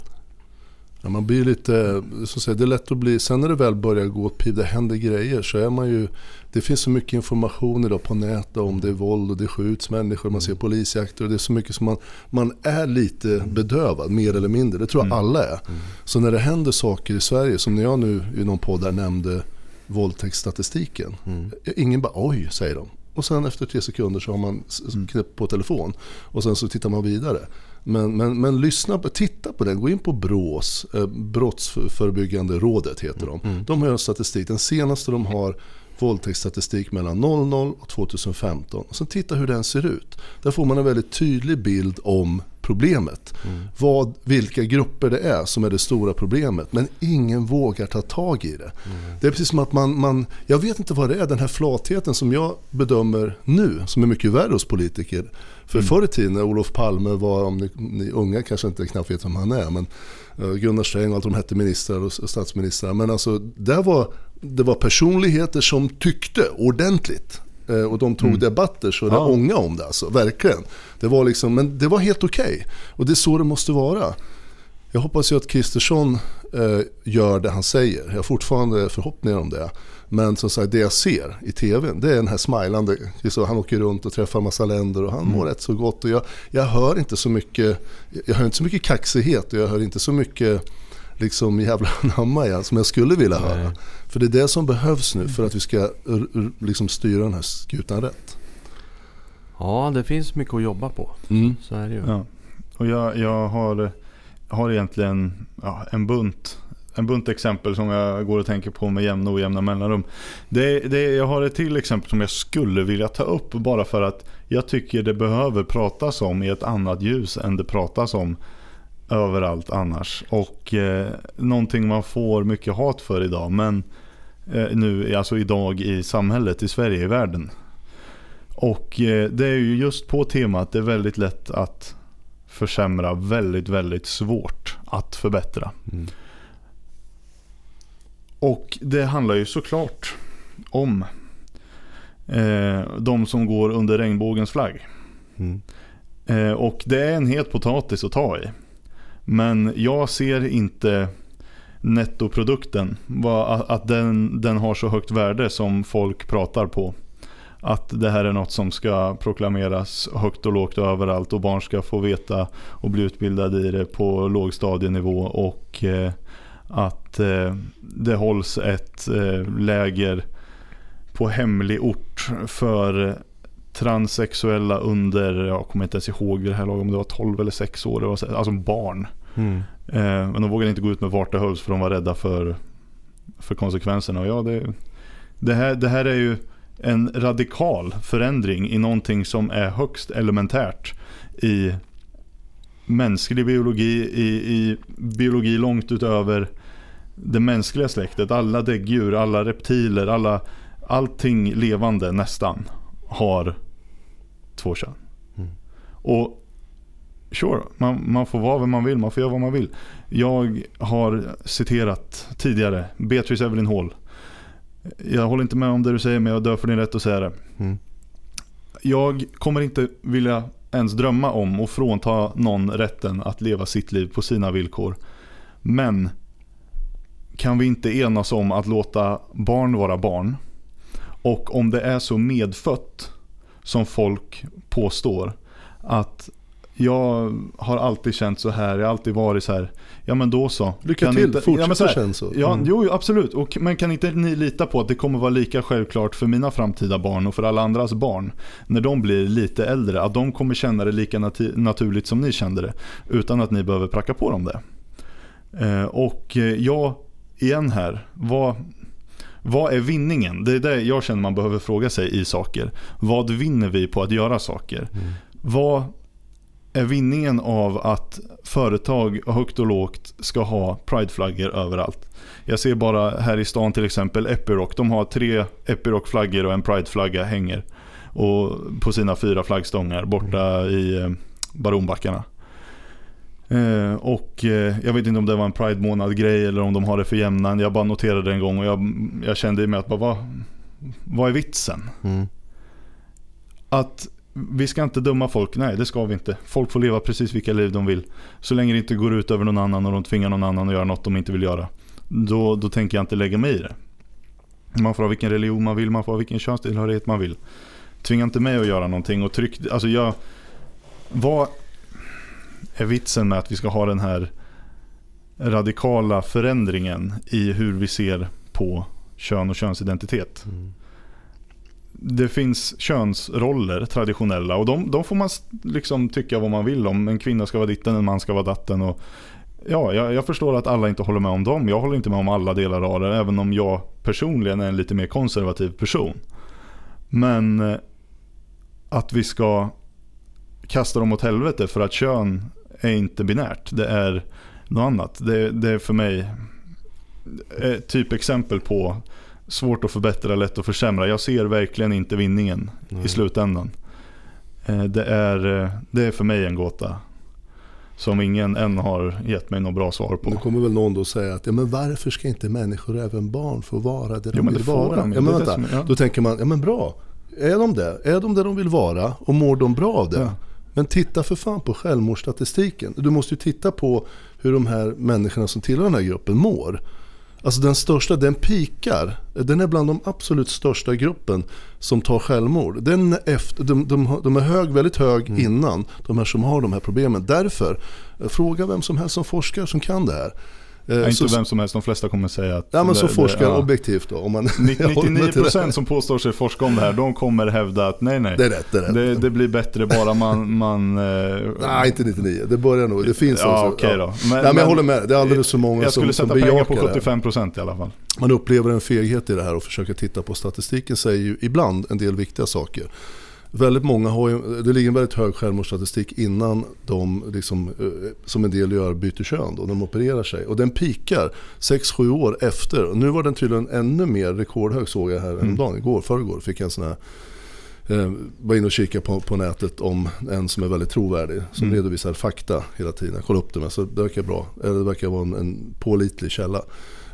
Ja, man blir lite, så att säga, det är lätt att bli, sen när det väl börjar gå åt det händer grejer så är man ju, det finns så mycket information idag på nätet om det är våld och det skjuts människor, man ser mm. polisjakter och det är så mycket som man, man är lite bedövad mer eller mindre, det tror jag mm. alla är. Mm. Så när det händer saker i Sverige, som när jag nu i någon podd där nämnde våldtäktsstatistiken. Mm. Ingen bara oj, säger de. Och sen efter tre sekunder så har man knäppt på telefon och sen så tittar man vidare. Men, men, men lyssna på, titta på den, gå in på BRÅs, eh, Brottsförebyggande rådet heter de. Mm. De har en statistik, den senaste de har våldtäktsstatistik mellan 00 och 2015. Och sen titta hur den ser ut. Där får man en väldigt tydlig bild om problemet. Mm. Vad, vilka grupper det är som är det stora problemet. Men ingen vågar ta tag i det. Mm. Det är precis som att man, man, jag vet inte vad det är, den här flatheten som jag bedömer nu, som är mycket värre hos politiker. För mm. förr i tiden när Olof Palme var, om ni, ni unga kanske inte knappt vet vem han är, men uh, Gunnar Sträng och allt de hette ministrar och statsministrar. Men alltså, där var, det var personligheter som tyckte ordentligt. Uh, och de tog mm. debatter så det ja. ånga om det alltså, verkligen. Det var liksom, men det var helt okej. Okay. Och det är så det måste vara. jag hoppas ju att Kristersson eh, gör det han säger. Jag har fortfarande förhoppningar om det. Men som sagt, det jag ser i tv, det är den här smilande. Han åker runt och träffar massa länder och han mm. mår rätt så gott. Och jag, jag hör inte så mycket, jag hör inte så mycket kaxighet och jag hör inte så mycket liksom jävla namma igen som jag skulle vilja höra. Nej. För det är det som behövs nu för att vi ska liksom styra den här skutan rätt. Ja, det finns mycket att jobba på. Mm. Så är det ju. Ja. Och jag, jag har, har egentligen ja, en bunt en bunt exempel som jag går och tänker på med jämna och ojämna mellanrum. Det, det, jag har ett till exempel som jag skulle vilja ta upp bara för att jag tycker det behöver pratas om i ett annat ljus än det pratas om överallt annars. Och eh, någonting man får mycket hat för idag. Men eh, nu, alltså idag i samhället, i Sverige, i världen. Och eh, det är ju just på temat det är väldigt lätt att försämra, väldigt, väldigt svårt att förbättra. Mm. Och det handlar ju såklart om eh, de som går under regnbågens flagg. Mm. Eh, och det är en het potatis att ta i. Men jag ser inte nettoprodukten, att den, den har så högt värde som folk pratar på. Att det här är något som ska proklameras högt och lågt och överallt och barn ska få veta och bli utbildade i det på lågstadienivå och eh, att eh, det hålls ett eh, läger på hemlig ort för transsexuella under, jag kommer inte ens ihåg det här laget, om det var 12 eller 6 år, alltså barn. Mm. Eh, men de vågade inte gå ut med vart det hölls för de var rädda för, för konsekvenserna. Och ja, det, det, här, det här är ju en radikal förändring i någonting som är högst elementärt i mänsklig biologi, i, i biologi långt utöver det mänskliga släktet. Alla däggdjur, alla reptiler, alla, allting levande nästan har två kön. Mm. Och sure, man, man, får vara vem man vill, man får göra vad man vill. Jag har citerat tidigare Beatrice Evelyn Hall. Jag håller inte med om det du säger men jag dör för din rätt att säga det. Mm. Jag kommer inte vilja ens drömma om att frånta någon rätten att leva sitt liv på sina villkor. Men kan vi inte enas om att låta barn vara barn? Och om det är så medfött som folk påstår att jag har alltid känt så här, jag har alltid varit så här. Ja men då så. Lycka till, inte, fortsätt ja, känna så. Ja, mm. jo absolut. Och, men kan inte ni lita på att det kommer vara lika självklart för mina framtida barn och för alla andras barn. När de blir lite äldre, att de kommer känna det lika nat naturligt som ni kände det. Utan att ni behöver pracka på dem det. Eh, och eh, jag, igen här, vad, vad är vinningen? Det är det jag känner man behöver fråga sig i saker. Vad vinner vi på att göra saker? Mm. Vad är vinningen av att företag högt och lågt ska ha prideflaggor överallt. Jag ser bara här i stan till exempel Epiroc. De har tre Epiroc-flaggor och en prideflagga hänger och på sina fyra flaggstångar borta i eh, Baronbackarna. Eh, och eh, jag vet inte om det var en Pride-månad grej eller om de har det för jämnan. Jag bara noterade en gång och jag, jag kände i mig att bara, vad, vad är vitsen? Mm. Att vi ska inte döma folk, nej det ska vi inte. Folk får leva precis vilka liv de vill. Så länge det inte går ut över någon annan och de tvingar någon annan att göra något de inte vill göra. Då, då tänker jag inte lägga mig i det. Man får ha vilken religion man vill, man får ha vilken könstillhörighet man vill. Tvinga inte mig att göra någonting och tryck, alltså jag... Vad är vitsen med att vi ska ha den här radikala förändringen i hur vi ser på kön och könsidentitet? Mm det finns könsroller traditionella och de, de får man liksom tycka vad man vill om. En kvinna ska vara ditten, en man ska vara datten. Och, ja, jag, jag, förstår att alla inte håller med om dem. Jag håller inte med om alla delar av det, även om jag personligen är en lite mer konservativ person. Men eh, att vi ska kasta dem åt helvete för att kön är inte binärt. Det är något annat. Det, det är för mig ett typexempel på svårt att förbättra, lätt att försämra. Jag ser verkligen inte vinningen mm. i slutändan. Eh, det är, eh, det är för mig en gåta. Som ingen än har gett mig något bra svar på. Nu kommer väl någon då säga att ja, men varför ska inte människor, även barn, få vara det de jo, vill det vara? De, ja, men vänta. ja. Då tänker man, ja men bra. Är de det? Är de där de vill vara och mår de bra av det? Ja. Men titta för fan på självmordsstatistiken. Du måste ju titta på hur de här människorna som tillhör den här gruppen mår. Alltså den största, den pikar. Den är bland de absolut största gruppen som tar självmord. Den efter, de, de, de är hög, väldigt hög mm. innan de här som har de här problemen. Därför, eh, fråga vem som helst som forskar som kan det här. Eh, inte så, vem som helst, de flesta kommer säga att... Ja men så forskar ja. objektivt då. Om man 99% som påstår sig forska om det här, de kommer hävda att nej nej. Det är rätt. Det, är rätt. det, det blir bättre bara man... man eh... Nej inte 99, det börjar nog. Det finns ja, också. Okay då. Men, nej, men jag håller med, det är alldeles för många som Jag skulle sätta pengar på 75% i alla fall. Man upplever en feghet i det här och försöker titta på statistiken säger ju ibland en del viktiga saker väldigt många har ju, det ligger en väldigt hög självmordsstatistik innan de, liksom, eh, som en del gör, byter kön då, de opererar sig. Och den pikar 6-7 år efter. Och nu var den tydligen ännu mer rekordhög såg jag här mm. häromdagen, igår, förrgår fick jag en sån här eh, var inne och kikade på, på nätet om en som är väldigt trovärdig. Som mm. redovisar fakta hela tiden. Jag kollade upp det med så det verkar bra. Eller det verkar vara en, en pålitlig källa.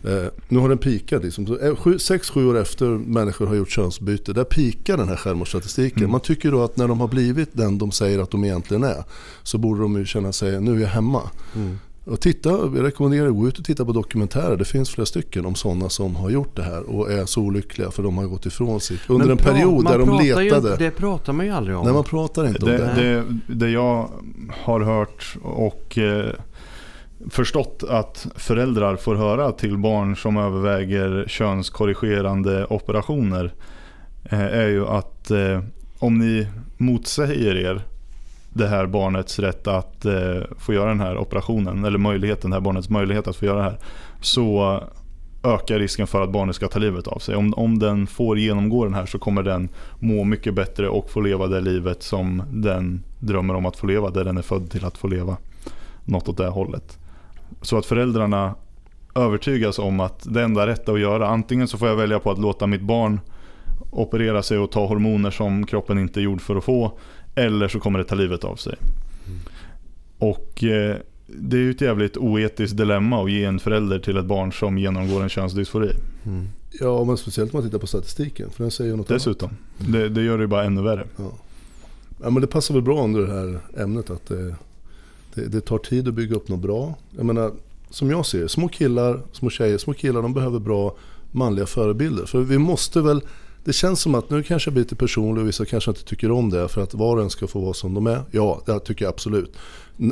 Eh, nu har den pikat. Liksom. 6-7 eh, år efter människor har gjort könsbyte, där pikar den här självmordsstatistiken. Mm. Man tycker då att när de har blivit den de säger att de egentligen är, så borde de ju känna sig, nu är jag hemma. Mm. Och titta, jag rekommenderar att gå ut och titta på dokumentärer. Det finns flera stycken om sådana som har gjort det här och är så olyckliga för de har gått ifrån sitt. Under en period där de letade. Ju, det pratar man ju aldrig om. Nej, man pratar inte det, om det. Det, det jag har hört och eh, förstått att föräldrar får höra till barn som överväger könskorrigerande operationer eh, är ju att eh, om ni motsäger er det här barnets rätt att eh, få göra den här operationen eller möjligheten, det här barnets möjlighet att få göra det här så ökar risken för att barnet ska ta livet av sig. Om, om den får genomgå den här så kommer den må mycket bättre och få leva det livet som den drömmer om att få leva, där den är född till att få leva. Något åt det hållet. Så att föräldrarna övertygas om att det enda rätta att göra, antingen så får jag välja på att låta mitt barn operera sig och ta hormoner som kroppen inte är gjord för att få, eller så kommer det ta livet av sig. Mm. Och eh, det är ju ett jävligt oetiskt dilemma att ge en förälder till ett barn som genomgår en könsdysfori. Mm. Ja, men speciellt om man tittar på statistiken. För den säger något Dessutom. Annat. Det, det gör det ju bara ännu värre. Ja. ja. men det passar väl bra under det här ämnet att det, det, det, tar tid att bygga upp något bra. Jag menar, som jag ser små killar, små tjejer, små killar de behöver bra manliga förebilder. För vi måste väl, det känns som att nu kanske jag blir lite personlig och vissa kanske inte tycker om det för att var och en ska få vara som de är. Ja, det tycker jag absolut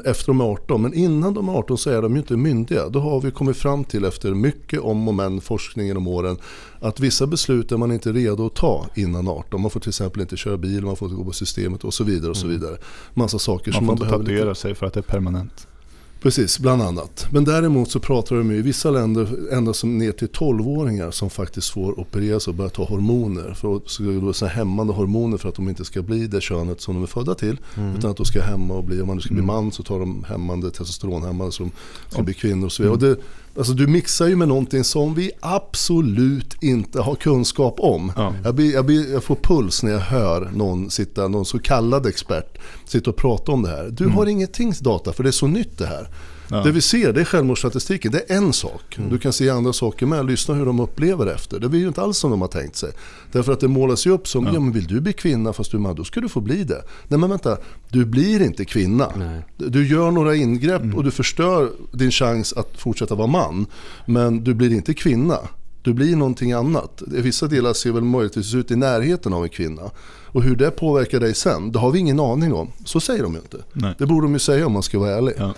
efter de är 18. Men innan de är 18 så är de ju inte myndiga. Då har vi kommit fram till efter mycket om och men, forskning genom åren, att vissa beslut är man inte redo att ta innan 18. Man får till exempel inte köra bil, man får inte gå på systemet och så vidare. och så mm. vidare. Massa saker man som man behöver. Man får inte tatuera sig för att det är permanent. Precis, bland annat. Men däremot så pratar de i vissa länder ända som ner till 12-åringar som faktiskt får opereras och börja ta hormoner. För så hämmande hormoner för att de inte ska bli det könet som de är födda till. Mm. Utan att de ska hämma och bli, om man ska bli mm. man så tar de hämmande testosteronhämmande de ska bli kvinnor och så vidare. Mm. Och det, Alltså du mixar ju med någonting som vi absolut inte har kunskap om. Ja. Jag, blir, jag, blir, jag, får puls när jag hör någon, sitta, någon så kallad expert sitta och prata om det här. Du mm. har ingenting data för det är så nytt det här. Ja. Det vi ser det är självmordsstatistiken, det är en sak. Mm. Du kan se andra saker med, lyssna hur de upplever efter. Det blir ju inte alls som de har tänkt sig. Därför att det målas ju upp som, ja, ja men vill du bli kvinna fast du är man, då ska du få bli det. Nej men vänta, du blir inte kvinna. Nej. Du gör några ingrepp mm. och du förstör din chans att fortsätta vara man. Men du blir inte kvinna. Du blir någonting annat. Vissa delar ser väl möjligtvis ut i närheten av en kvinna. Och hur det påverkar dig sen, det har vi ingen aning om. Så säger de ju inte. Nej. Det borde de ju säga om man ska vara ärlig. Ja.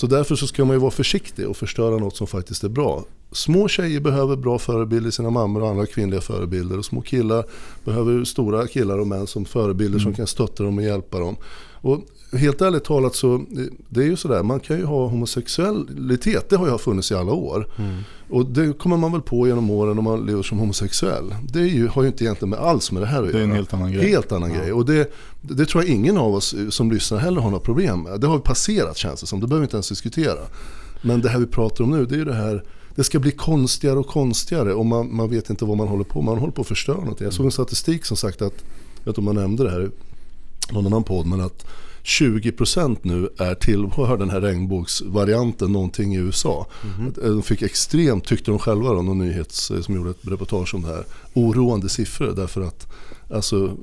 Så därför så ska man ju vara försiktig och förstöra något som faktiskt är bra. Små tjejer behöver bra förebilder, sina mammor och andra kvinnliga förebilder. Och små killar behöver stora killar och män som förebilder mm. som kan stötta dem och hjälpa dem. Och helt ärligt talat så, det är ju sådär, man kan ju ha homosexualitet, det har ju funnits i alla år. Mm. Och det kommer man väl på genom åren om man lever som homosexuell. Det ju, har ju inte egentligen med alls med det här att göra. Det är en helt annan grej. Helt annan ja. grej. Och det, det tror jag ingen av oss som lyssnar heller har några problem med. Det har passerat känns det som, det behöver vi inte ens diskutera. Men det här vi pratar om nu, det är ju det här det ska bli konstigare och konstigare och man, man vet inte vad man håller på med. Man håller på att förstöra någonting. Jag såg en statistik som sagt att, jag vet inte om man nämnde det här, någon annan podd, men att 20% nu är tillhör den här regnbågsvarianten någonting i USA. Mm -hmm. De fick extremt, tyckte de själva då, någon nyhets som gjorde ett reportage om det här, oroande siffror därför att alltså,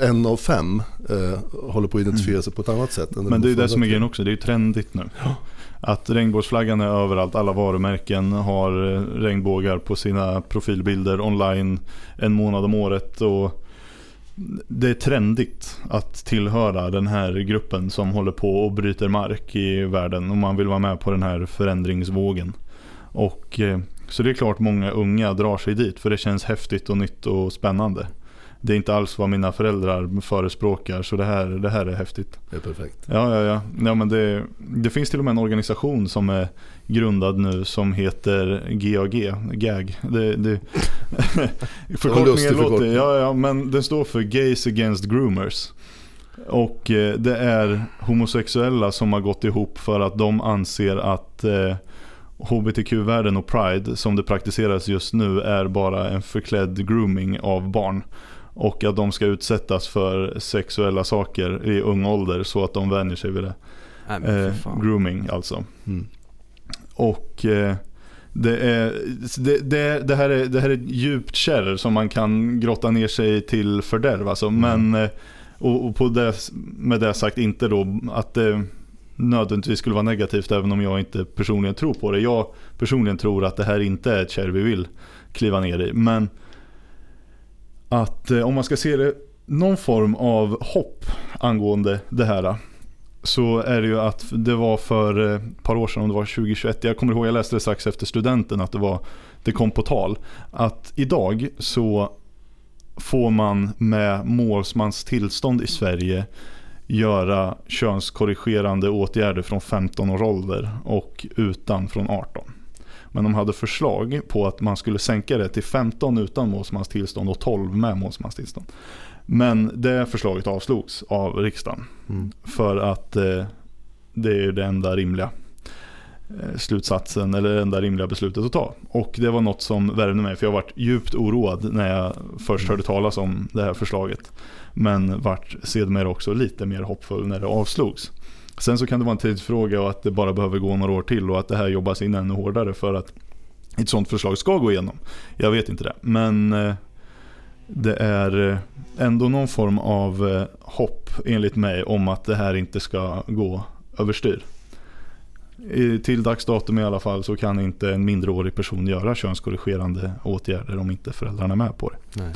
en av fem eh, håller på att identifiera mm. sig på ett annat sätt. Men det är det som är grejen också, det är ju trendigt nu. Ja. Att regnbågsflaggan är överallt, alla varumärken har eh, regnbågar på sina profilbilder online en månad om året. Och det är trendigt att tillhöra den här gruppen som håller på och bryter mark i världen om man vill vara med på den här förändringsvågen. Och, eh, så det är klart många unga drar sig dit för det känns häftigt och nytt och spännande det är inte alls vad mina föräldrar förespråkar så det här, det här är häftigt. Det är perfekt. Ja, ja, ja. ja men det, det finns till och med en organisation som är grundad nu som heter GAG, GAG. Det, det, förkortningen låter, ja, ja, men den står för Gays Against Groomers. Och eh, det är homosexuella som har gått ihop för att de anser att eh, HBTQ-världen och Pride som det praktiseras just nu är bara en förklädd grooming av barn. Och att de ska utsättas för sexuella saker i ung ålder så att de vänjer sig vid det. Nej, eh, grooming alltså. Mm. Och eh, det, är, det, det, det, här är, det här är djupt kärr som man kan grotta ner sig till fördärv. Alltså. Mm. Men, eh, och, och på det, med det sagt inte då att det nödvändigtvis skulle vara negativt även om jag inte personligen tror på det. Jag personligen tror att det här inte är ett kärr vi vill kliva ner i. Men att eh, om man ska se det någon form av hopp angående det här så är det ju att det var för ett par år sedan, om det var 2021, jag kommer ihåg jag läste det strax efter studenten att det, var, det kom på tal. Att idag så får man med målsmans tillstånd i Sverige göra könskorrigerande åtgärder från 15 års ålder och utan från 18. Men de hade förslag på att man skulle sänka det till 15 utan målsmans tillstånd och 12 med målsmans tillstånd. Men det förslaget avslogs av riksdagen. Mm. För att eh, det är det enda rimliga eh, slutsatsen eller det enda rimliga beslutet att ta. Och det var något som värmde mig för jag varit djupt oroad när jag först hörde talas om det här förslaget. Men vart sedermera också lite mer hoppfull när det avslogs. Sen så kan det vara en tidsfråga och att det bara behöver gå några år till och att det här jobbas in ännu hårdare för att ett sånt förslag ska gå igenom. Jag vet inte det. Men eh, det är eh, ändå någon form av eh, hopp enligt mig om att det här inte ska gå överstyr. Till dags datum i alla fall så kan inte en mindreårig person göra könskorrigerande åtgärder om inte föräldrarna är med på det. Nej.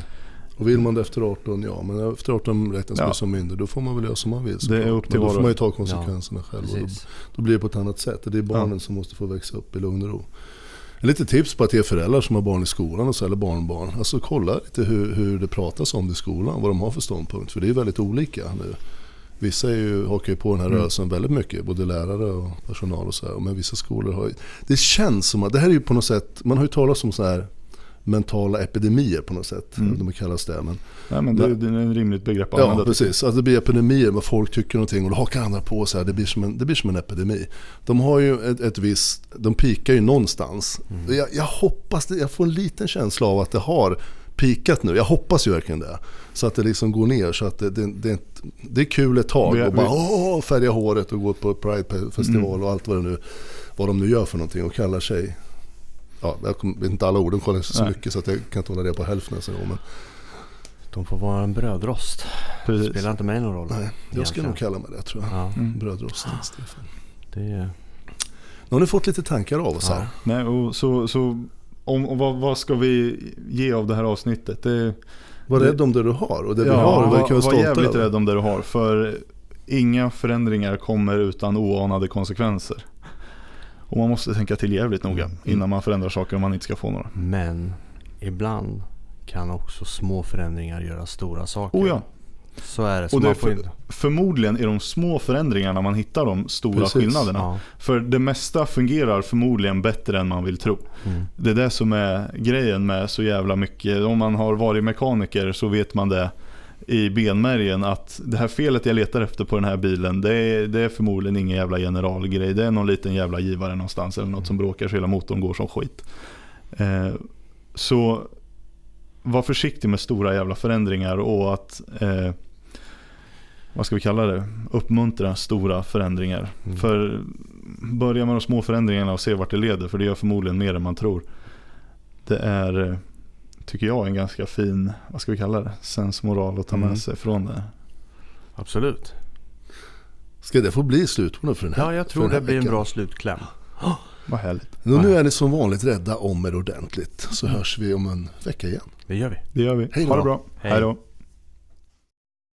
Och vill man det efter 18, ja. Men efter 18 räknas ja. man som myndig. Då får man väl göra som man vill. Det är upp till men då får man ju ta konsekvenserna ja, själv. Och då, då, blir det på ett annat sätt. Det är barnen ja. som måste få växa upp i lugn och ro. Lite tips på att ge föräldrar som har barn i skolan och så, eller barnbarn. Alltså kolla lite hur, hur det pratas om det i skolan. Vad de har för ståndpunkt. För det är väldigt olika nu. Vissa är ju, hakar ju på den här mm. rörelsen väldigt mycket, både lärare och personal och så här. Men vissa skolor har ju, Det känns som att, det här är ju på något sätt, man har ju talat om så här mentala epidemier på något sätt. Mm. De kallas det. Men, ja, men det, det är en rimligt begrepp att Ja, precis. Alltså det blir epidemier med folk tycker någonting och då hakar andra på så här. Det blir som en, det blir som en epidemi. De har ju ett, ett visst, de pikar ju någonstans. Mm. Jag, jag hoppas, det, jag får en liten känsla av att det har pikat nu. Jag hoppas ju verkligen det. Så att det liksom går ner. Så att det, det, det, det är kul ett tag. Vi, och bara åh, färga håret och gå på Pride-festival mm. och allt vad, det nu, vad de nu gör för någonting och kallar sig ja, jag vet inte alla orden kollar så Nej. mycket så att jag kan inte hålla det på hälften nästa gång. Men... De får vara en brödrost. Precis. Spelar inte mig någon roll. Nej, jag ska nog kalla mig det tror jag. Ja. Mm. Brödrost, ja. Stefan. Det är... Nu har ni fått lite tankar av oss här. Nej, och så, så om, och vad, vad, ska vi ge av det här avsnittet? Det, var rädd om det du har och det vi har. Och var, var jävligt rädd om det du har. För inga förändringar kommer utan oanade konsekvenser. Och man måste tänka till jävligt noga mm. innan man förändrar saker om man inte ska få några. Men ibland kan också små förändringar göra stora saker. Oh ja. Så är det. Så och det är för, förmodligen är de små förändringarna man hittar de stora Precis. skillnaderna. Ja. För det mesta fungerar förmodligen bättre än man vill tro. Mm. Det är det som är grejen med så jävla mycket. Om man har varit mekaniker så vet man det i benmärgen att det här felet jag letar efter på den här bilen det är, det är förmodligen ingen jävla generalgrej. Det är någon liten jävla givare någonstans eller något som bråkar så hela motorn går som skit. Eh, så var försiktig med stora jävla förändringar och att eh, vad ska vi kalla det, uppmuntra stora förändringar. Mm. För börja med de små förändringarna och se vart det leder, för det gör förmodligen mer än man tror. Det är, tycker jag, en ganska fin, vad ska vi kalla det, sensmoral att ta med mm. sig från det. Absolut. Ska det få bli slutorden för den här Ja, jag tror det blir en bra slutkläm. Oh, vad härligt. Nu, nu är ni som vanligt rädda om er ordentligt. Så hörs vi om en vecka igen. Det gör vi. Det gör vi. Hej då. Ha det bra. Hej då.